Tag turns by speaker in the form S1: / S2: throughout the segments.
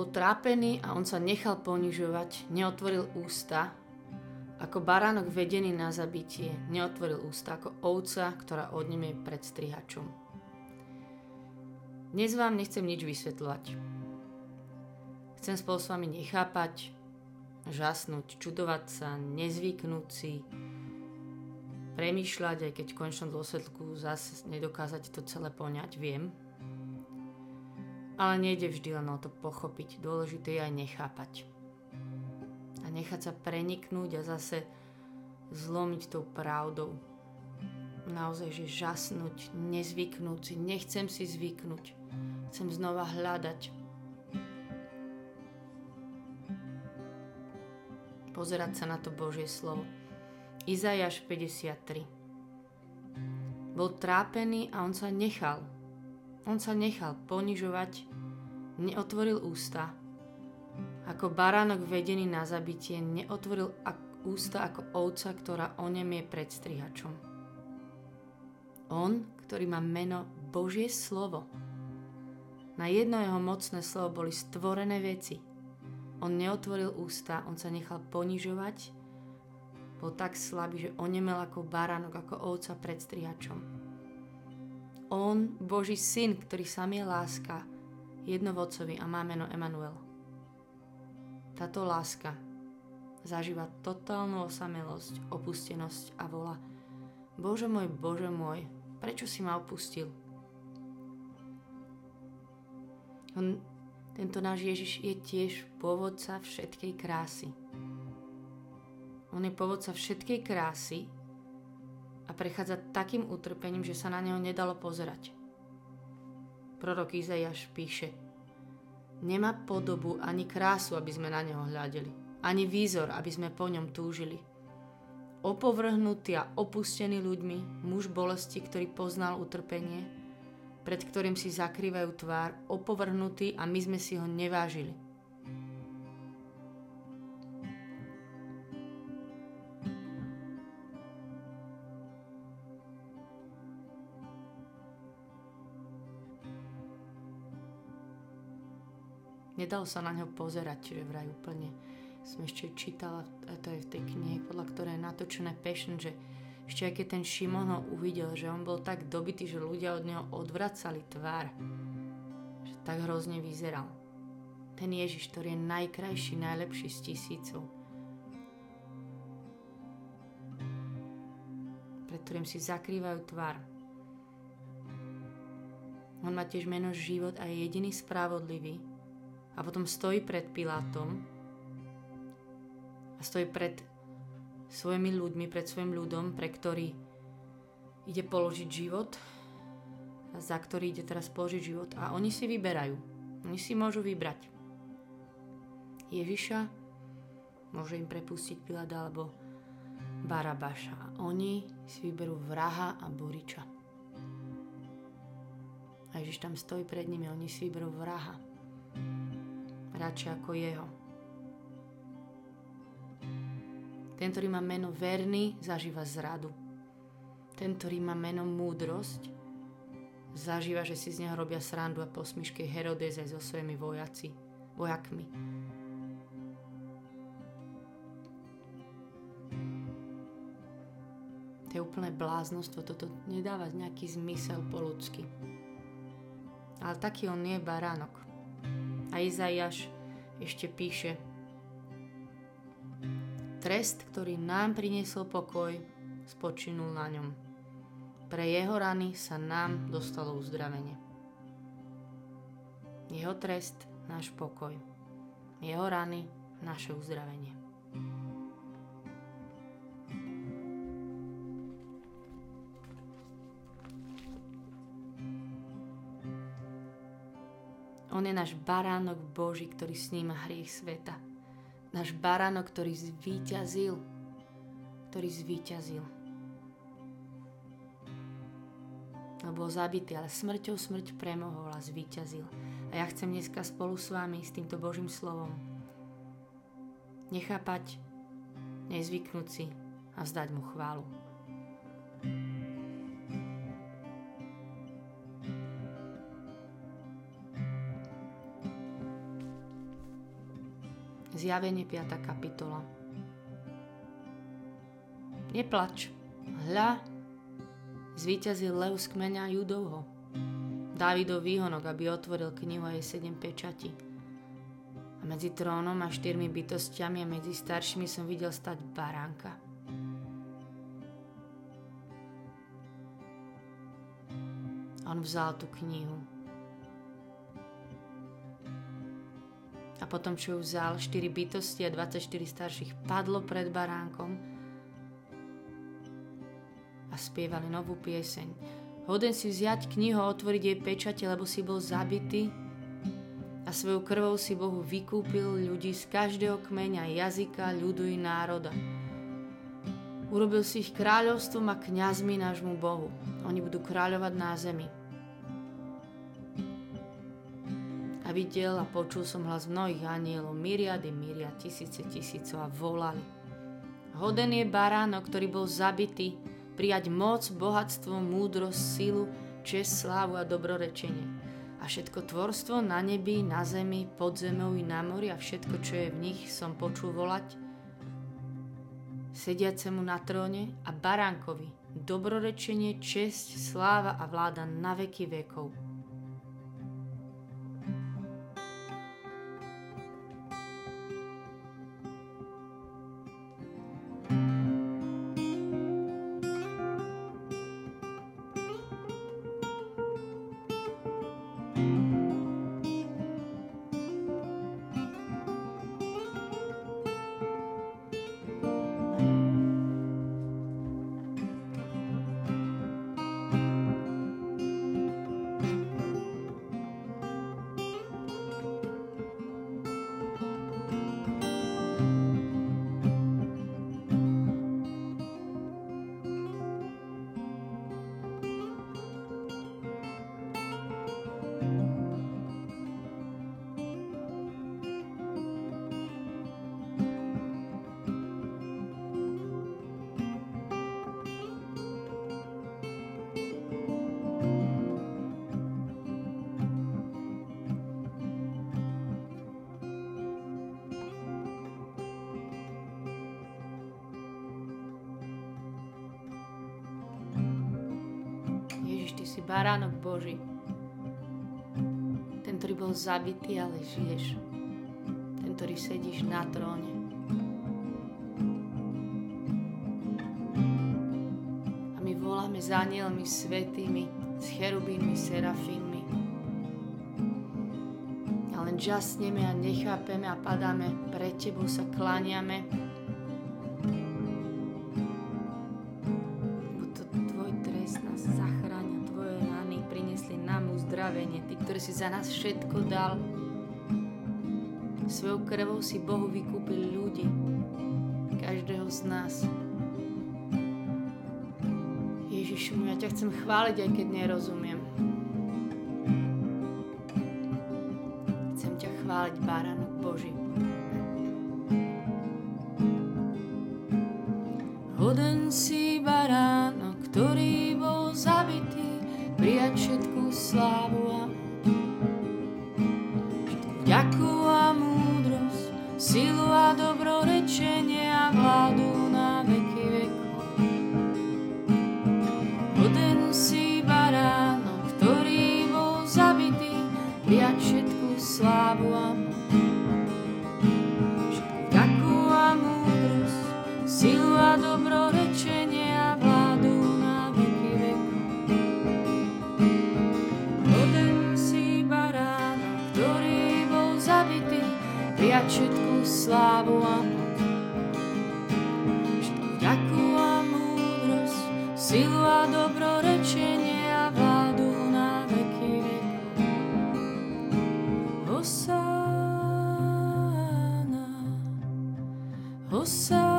S1: Bol trápený a on sa nechal ponižovať, neotvoril ústa, ako baránok vedený na zabitie, neotvoril ústa ako ovca, ktorá odneme pred strihačom. Dnes vám nechcem nič vysvetľovať. Chcem spolu s vami nechápať, žasnúť, čudovať sa, nezvyknúť si, premýšľať, aj keď v končnom dôsledku zase nedokázať to celé poňať, viem, ale nejde vždy len o to pochopiť, dôležité je aj nechápať. A nechať sa preniknúť a zase zlomiť tou pravdou. Naozaj, že žasnúť, nezvyknúť si, nechcem si zvyknúť. Chcem znova hľadať. Pozerať sa na to Božie slovo. Izajaš 53 Bol trápený a on sa nechal. On sa nechal ponižovať neotvoril ústa. Ako baránok vedený na zabitie neotvoril ústa ako ovca, ktorá je pred strihačom. On, ktorý má meno Božie slovo. Na jedno jeho mocné slovo boli stvorené veci. On neotvoril ústa, on sa nechal ponižovať, bol tak slabý, že onemel ako baránok, ako ovca pred strihačom. On, Boží syn, ktorý sám je láska, jednovodcovi a má meno Emanuel. Táto láska zažíva totálnu osamelosť, opustenosť a volá Bože môj, Bože môj, prečo si ma opustil? On, tento náš Ježiš je tiež pôvodca všetkej krásy. On je pôvodca všetkej krásy a prechádza takým utrpením, že sa na neho nedalo pozerať. Prorok Izajaš píše Nemá podobu ani krásu, aby sme na neho hľadeli, ani výzor, aby sme po ňom túžili. Opovrhnutý a opustený ľuďmi, muž bolesti, ktorý poznal utrpenie, pred ktorým si zakrývajú tvár, opovrhnutý a my sme si ho nevážili. Nedalo sa na ňo pozerať, čiže vraj úplne som ešte čítala, to je v tej knihe, podľa ktorej je natočené Passion, že ešte aj keď ten Šimon ho uvidel, že on bol tak dobitý, že ľudia od neho odvracali tvár, že tak hrozne vyzeral. Ten Ježiš, ktorý je najkrajší, najlepší z tisícov, pred ktorým si zakrývajú tvár. On má tiež meno život a je jediný spravodlivý, a potom stojí pred Pilátom a stojí pred svojimi ľuďmi, pred svojim ľudom, pre ktorý ide položiť život za ktorý ide teraz položiť život a oni si vyberajú. Oni si môžu vybrať Ježiša, môže im prepustiť Pilát alebo Barabáša. A oni si vyberú vraha a buriča. A Ježiš tam stojí pred nimi, oni si vyberú vraha radšej ako jeho. Ten, ktorý má meno verný, zažíva zradu. Ten, ktorý má meno múdrosť, zažíva, že si z neho robia srandu a posmišky Herodes so svojimi vojaci, vojakmi. To je úplné bláznostvo, toto nedáva nejaký zmysel po ľudsky. Ale taký on nie je baránok. A Izaiáš ešte píše Trest, ktorý nám priniesol pokoj, spočinul na ňom. Pre jeho rany sa nám dostalo uzdravenie. Jeho trest, náš pokoj. Jeho rany, naše uzdravenie. On je náš baránok Boží, ktorý sníma hriech sveta. Náš baránok, ktorý zvíťazil. Ktorý zvíťazil. No bol zabitý, ale smrťou smrť premohol a zvíťazil. A ja chcem dneska spolu s vami, s týmto Božím slovom, nechápať, nezvyknúť si a vzdať mu chválu. Zjavenie 5. kapitola. Neplač. Hľa, zvíťazil lev z kmeňa Judovho. Dávidov výhonok, aby otvoril knihu a jej sedem pečati. A medzi trónom a štyrmi bytostiami a medzi staršími som videl stať baránka. On vzal tú knihu potom, čo ju vzal, 4 bytosti a 24 starších padlo pred baránkom a spievali novú pieseň. Hoden si vziať knihu a otvoriť jej pečate, lebo si bol zabitý a svojou krvou si Bohu vykúpil ľudí z každého kmeňa, jazyka, ľudu i národa. Urobil si ich kráľovstvom a kňazmi nášmu Bohu. Oni budú kráľovať na zemi. A videl a počul som hlas mnohých anielov, myriady, myriad, tisíce tisícov a volali. Hoden je baránok, ktorý bol zabitý, prijať moc, bohatstvo, múdrosť, silu, čest, slávu a dobrorečenie. A všetko tvorstvo na nebi, na zemi, pod zemou i na mori a všetko, čo je v nich, som počul volať sediacemu na tróne a baránkovi, dobrorečenie, česť, sláva a vláda na veky vekov. Si baránok Boží. Ten, ktorý bol zabitý, ale žiješ. Ten, ktorý sedíš na tróne. A my voláme s anielmi svetými, s cherubínmi, serafínmi. A len žasneme a nechápeme a padáme pred Tebou, sa kláňame ktorý si za nás všetko dal. Svojou krvou si Bohu vykúpil ľudí, každého z nás. Ježišu, ja ťa chcem chváliť, aj keď nerozumiem. Chcem ťa chváliť, Báránok Boží. Hoden si baránok, ktorý bol zabitý, prijať všetkú slávu slávu a moc. Všetku vďaku a múdrosť, silu a dobrorečenie a vládu na veky vekov. Hosána, Hosána,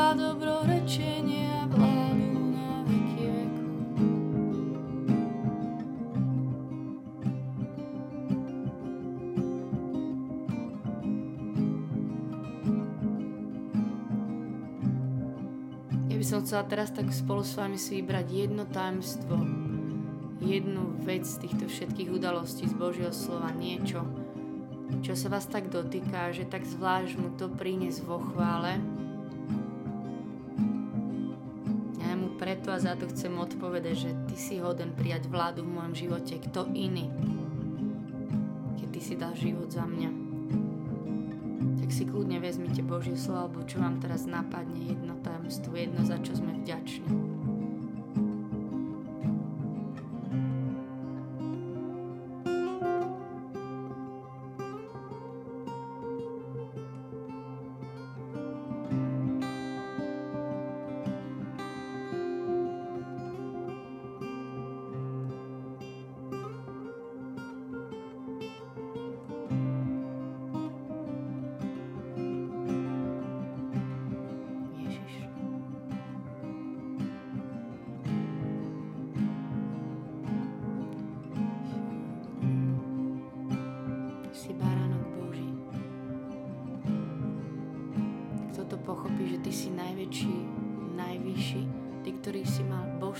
S1: silu a dobrorečenie a vládu na veky veku. Ja by som chcela teraz tak spolu s vami si vybrať jedno tajemstvo, jednu vec z týchto všetkých udalostí z Božieho slova, niečo, čo sa vás tak dotýka, že tak zvlášť mu to prinies vo chvále. A za to chcem odpovedať, že ty si hoden prijať vládu v mojom živote. Kto iný? Keď ty si dal život za mňa. Tak si kľudne vezmite Božie slovo, alebo čo vám teraz napadne, jedno tajomstvo, jedno, za čo sme vďační.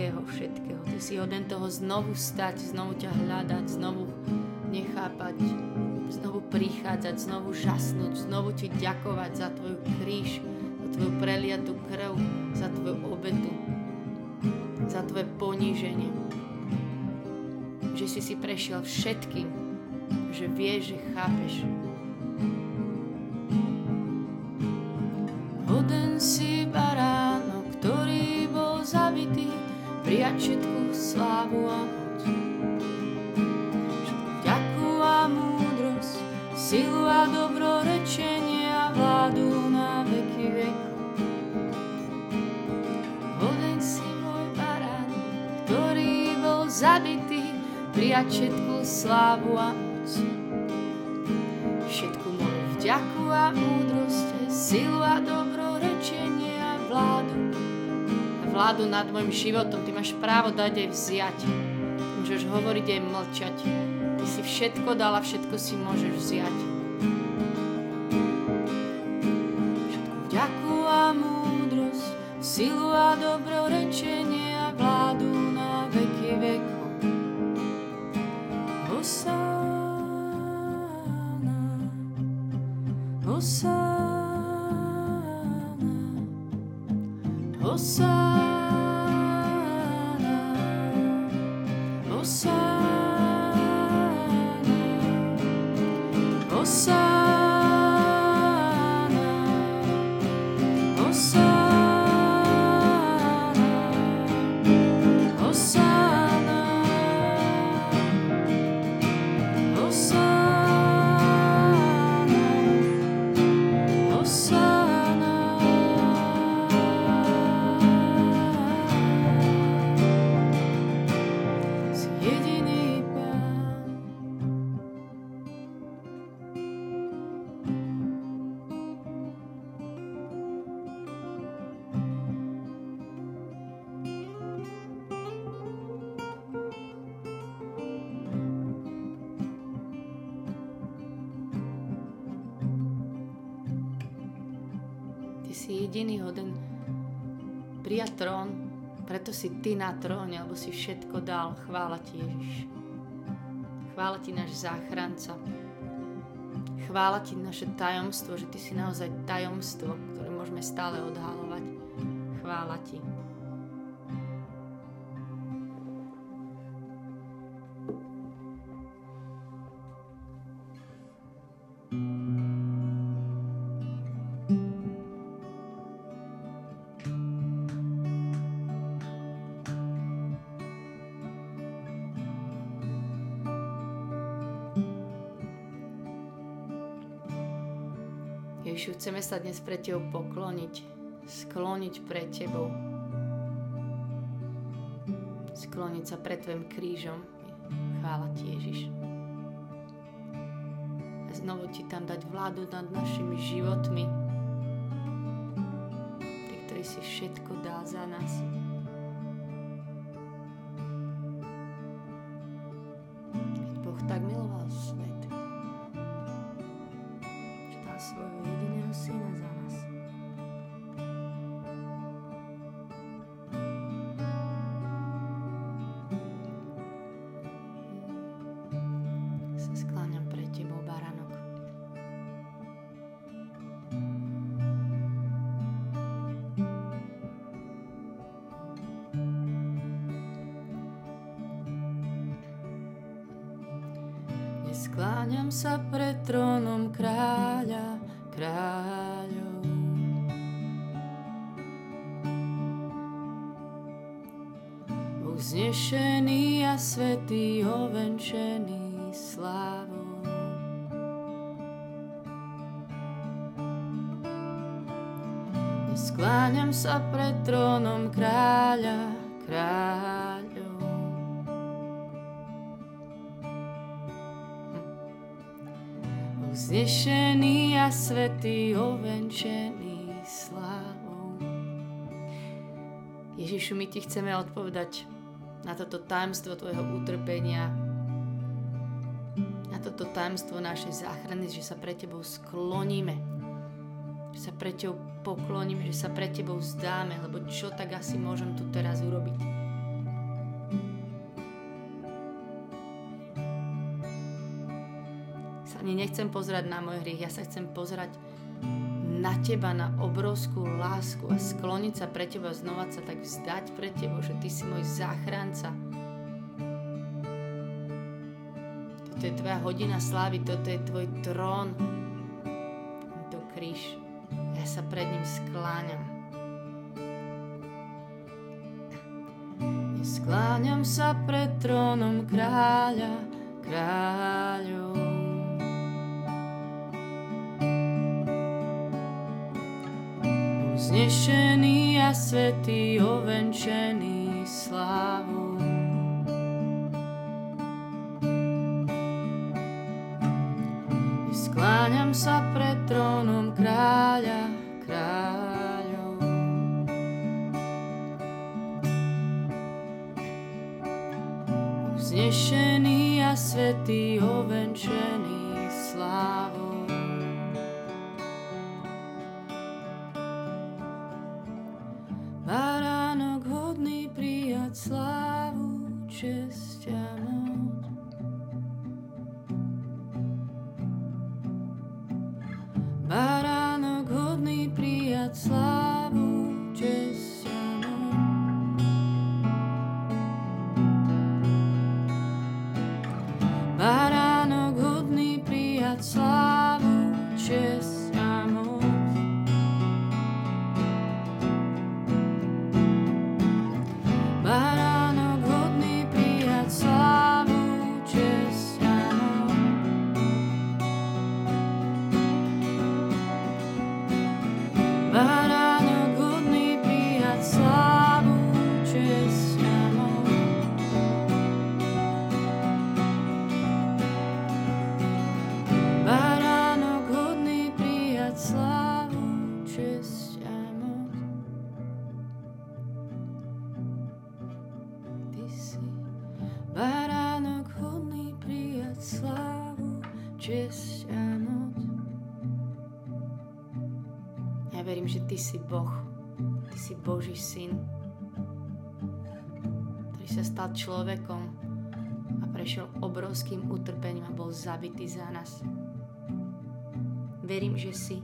S1: všetkého, všetkého. Ty si hoden toho znovu stať, znovu ťa hľadať, znovu nechápať, znovu prichádzať, znovu žasnúť, znovu ti ďakovať za tvoju kríž, za tvoju preliatú krv, za tvoju obetu, za tvoje poníženie. Že si si prešiel všetkým, že vieš, že chápeš. Prijať všetku slávu a moc. Všetku moju vďaku a múdrosť, silu a dobrorečenie a vládu vládu nad môjim životom. Ty máš právo dať aj vziať. Môžeš hovoriť aj mlčať. Ty si všetko dal a všetko si môžeš vziať. Všetku vďaku a múdrosť, silu a dobrorečenie Hosána, preto si ty na tróne, lebo si všetko dal. Chvála ti, Ježiš. Chvála ti náš záchranca. Chvála ti naše tajomstvo, že ty si naozaj tajomstvo, ktoré môžeme stále odhalovať. Chvála ti. Ježišu, chceme sa dnes pre Tebou pokloniť, skloniť pred Tebou. Skloniť sa pred Tvojim krížom. Chvála Ti, Ježiš. A znovu Ti tam dať vládu nad našimi životmi. Ty, ktorý si všetko dal za nás. Skláňam sa pred trónom kráľa, kráľov. Uznešený a svetý, ovenčený slávou. Skláňam sa pred trónom kráľa. Vznešený a svetý, ovenčený slávou. Ježišu, my ti chceme odpovedať na toto tajemstvo tvojho utrpenia, na toto tajemstvo našej záchrany, že sa pre tebou skloníme, že sa pre tebou pokloníme, že sa pre tebou vzdáme, lebo čo tak asi môžem tu teraz urobiť? Nechcem pozerať na môj hriech, ja sa chcem pozerať na teba, na obrovskú lásku a skloniť sa pre teba, znova sa tak vzdať pre teba, že ty si môj záchranca. Toto je tvoja hodina slávy, toto je tvoj trón, tento kríž. Ja sa pred ním skláňam. Skláňam sa pred trónom kráľa, kráľov. Vznešený a svetý, ovenčený slávou. Skláňam sa pred trónom kráľa, Boží syn, ktorý sa stal človekom a prešiel obrovským utrpením a bol zabitý za nás. Verím, že si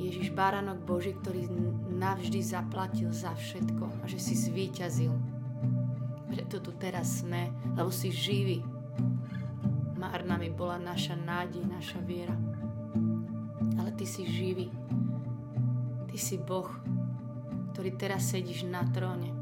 S1: Ježiš Baranok Boží, ktorý navždy zaplatil za všetko a že si zvíťazil. Preto tu teraz sme, lebo si živý. Márna mi bola naša nádej, naša viera. Ale ty si živý Ty si Boh, ktorý teraz sedíš na tróne.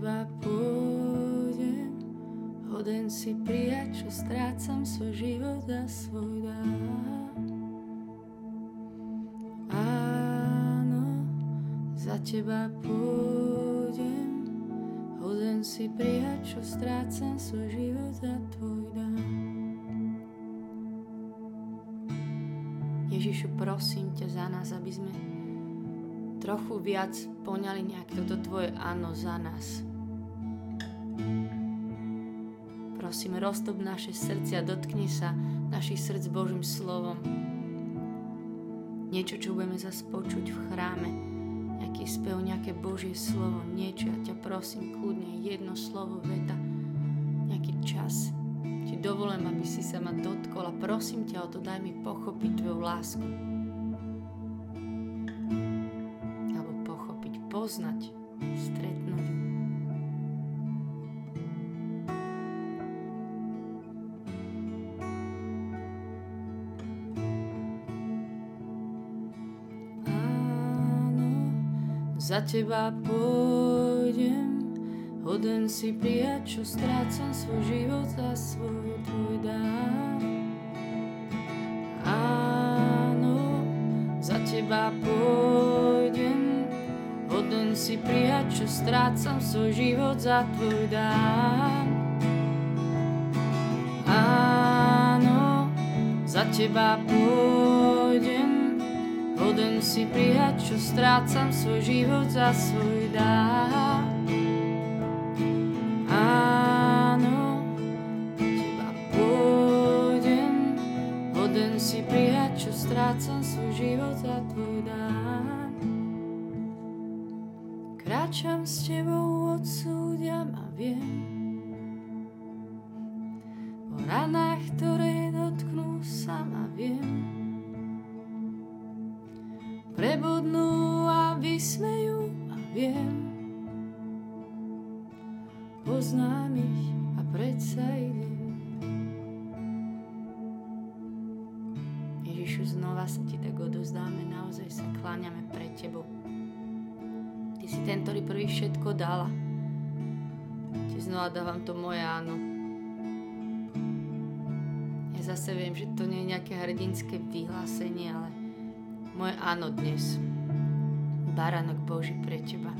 S1: teba pôjdem. Hoden si prijať, čo strácam svoj život a svoj dám. Áno, za teba pôjdem, hoden si prijať, čo strácam svoj život a tvoj dám. Ježišu, prosím ťa za nás, aby sme trochu viac poňali nejak toto tvoje áno za nás. Prosím, roztop naše srdcia, dotkni sa našich srdc Božím slovom. Niečo, čo budeme zase počuť v chráme, nejaký spev, nejaké Božie slovo, niečo, ja ťa prosím, kľudne, jedno slovo, veta, nejaký čas. Ti dovolím, aby si sa ma dotkol a prosím ťa o to, daj mi pochopiť Tvoju lásku. Alebo pochopiť, poznať, Za teba pôjdem, hoden si prijať, čo strácam svoj život za svoj tvoj dám. Áno, za teba pôjdem, hoden si prijať, čo strácam svoj život za tvoj dám. Áno, za teba pôjdem, Hoden si prijať, čo strácam svoj život za svoj dá. Áno, teba pôjdem, hoden si prijať, čo strácam svoj život za tvoj dá. Kráčam s tebou, odsúďam a viem, po ranách, ktoré dotknú sa ma viem, prebudnú a vysmejú a viem. poznám ich a predsa idem. Ježišu, znova sa ti tak odozdáme, naozaj sa kláňame pred tebou. Ty si ten, ktorý prvý všetko dala. Ti znova dávam to moje áno. Ja zase viem, že to nie je nejaké hrdinské vyhlásenie, ale moje áno dnes. Baranok Boží pre teba.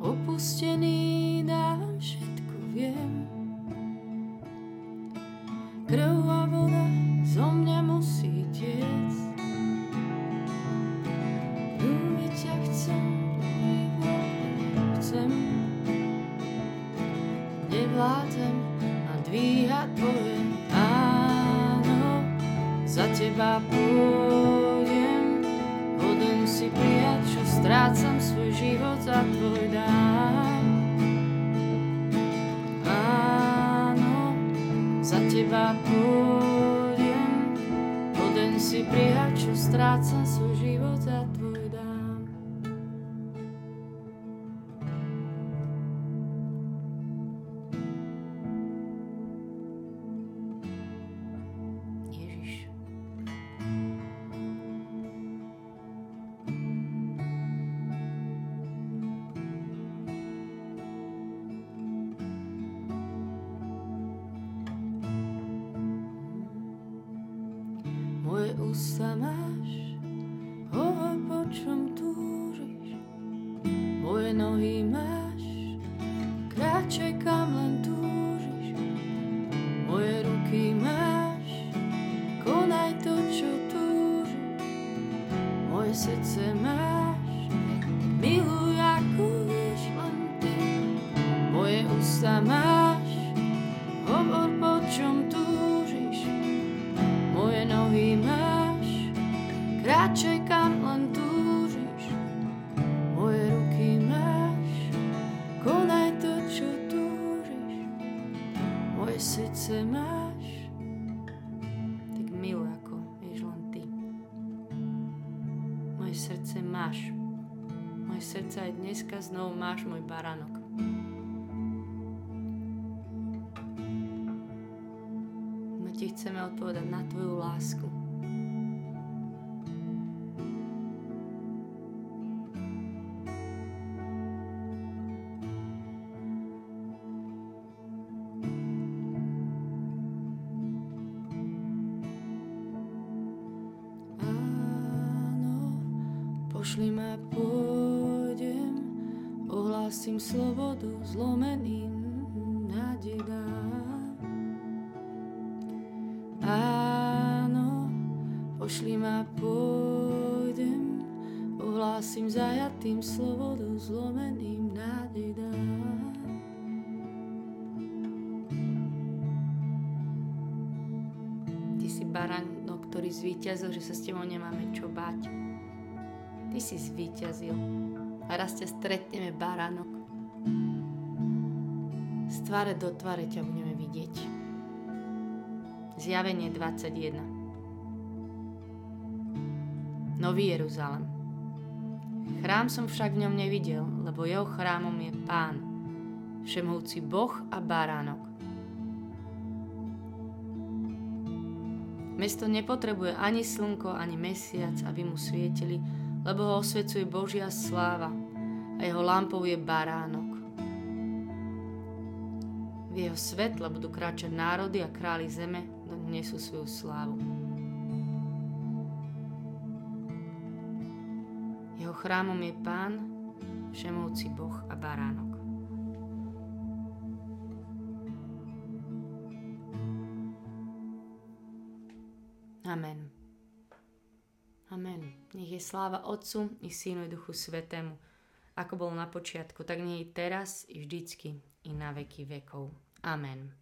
S1: Opustený dám, všetko viem. Krv a voda zo mňa musí tiec. Ľúbiť ťa chcem, chcem. Nevládzem a dvíhať tvoje Za teba Ústa máš, hovor po čom túžiš. Moje nohy máš, kráčaj kam len túžiš. Moje ruky máš, konaj to, čo túžiš. Moje srdce máš, miluj ako vieš len ty. Moje ústa máš, máš môj baránok. My ti chceme odpovedať na tvoju lásku. Áno, pošli ma, pôjdem, ohlásim slobodu zlomeným nádej dám. Áno, pošli ma, pôjdem, ohlásim zajatým slobodu zlomeným nádej dám. Ty si baránok, ktorý zvíťazil, že sa s tebou nemáme čo bať. Ty si zvíťazil a raz ťa stretneme, baránok. Z tváre do tváre ťa budeme vidieť. Zjavenie 21 Nový Jeruzalem Chrám som však v ňom nevidel, lebo jeho chrámom je Pán, všemovúci Boh a Baránok. Mesto nepotrebuje ani slnko, ani mesiac, aby mu svietili, lebo ho osvecuje Božia sláva a jeho lampou je baránok. V jeho svetle budú kráčať národy a králi zeme, do nesú svoju slávu. Jeho chrámom je Pán, všemovúci Boh a baránok. Amen. Amen. Nech je sláva Otcu i Synu i Duchu Svetému, ako bolo na počiatku, tak nie i teraz, i vždycky, i na veky vekov. Amen.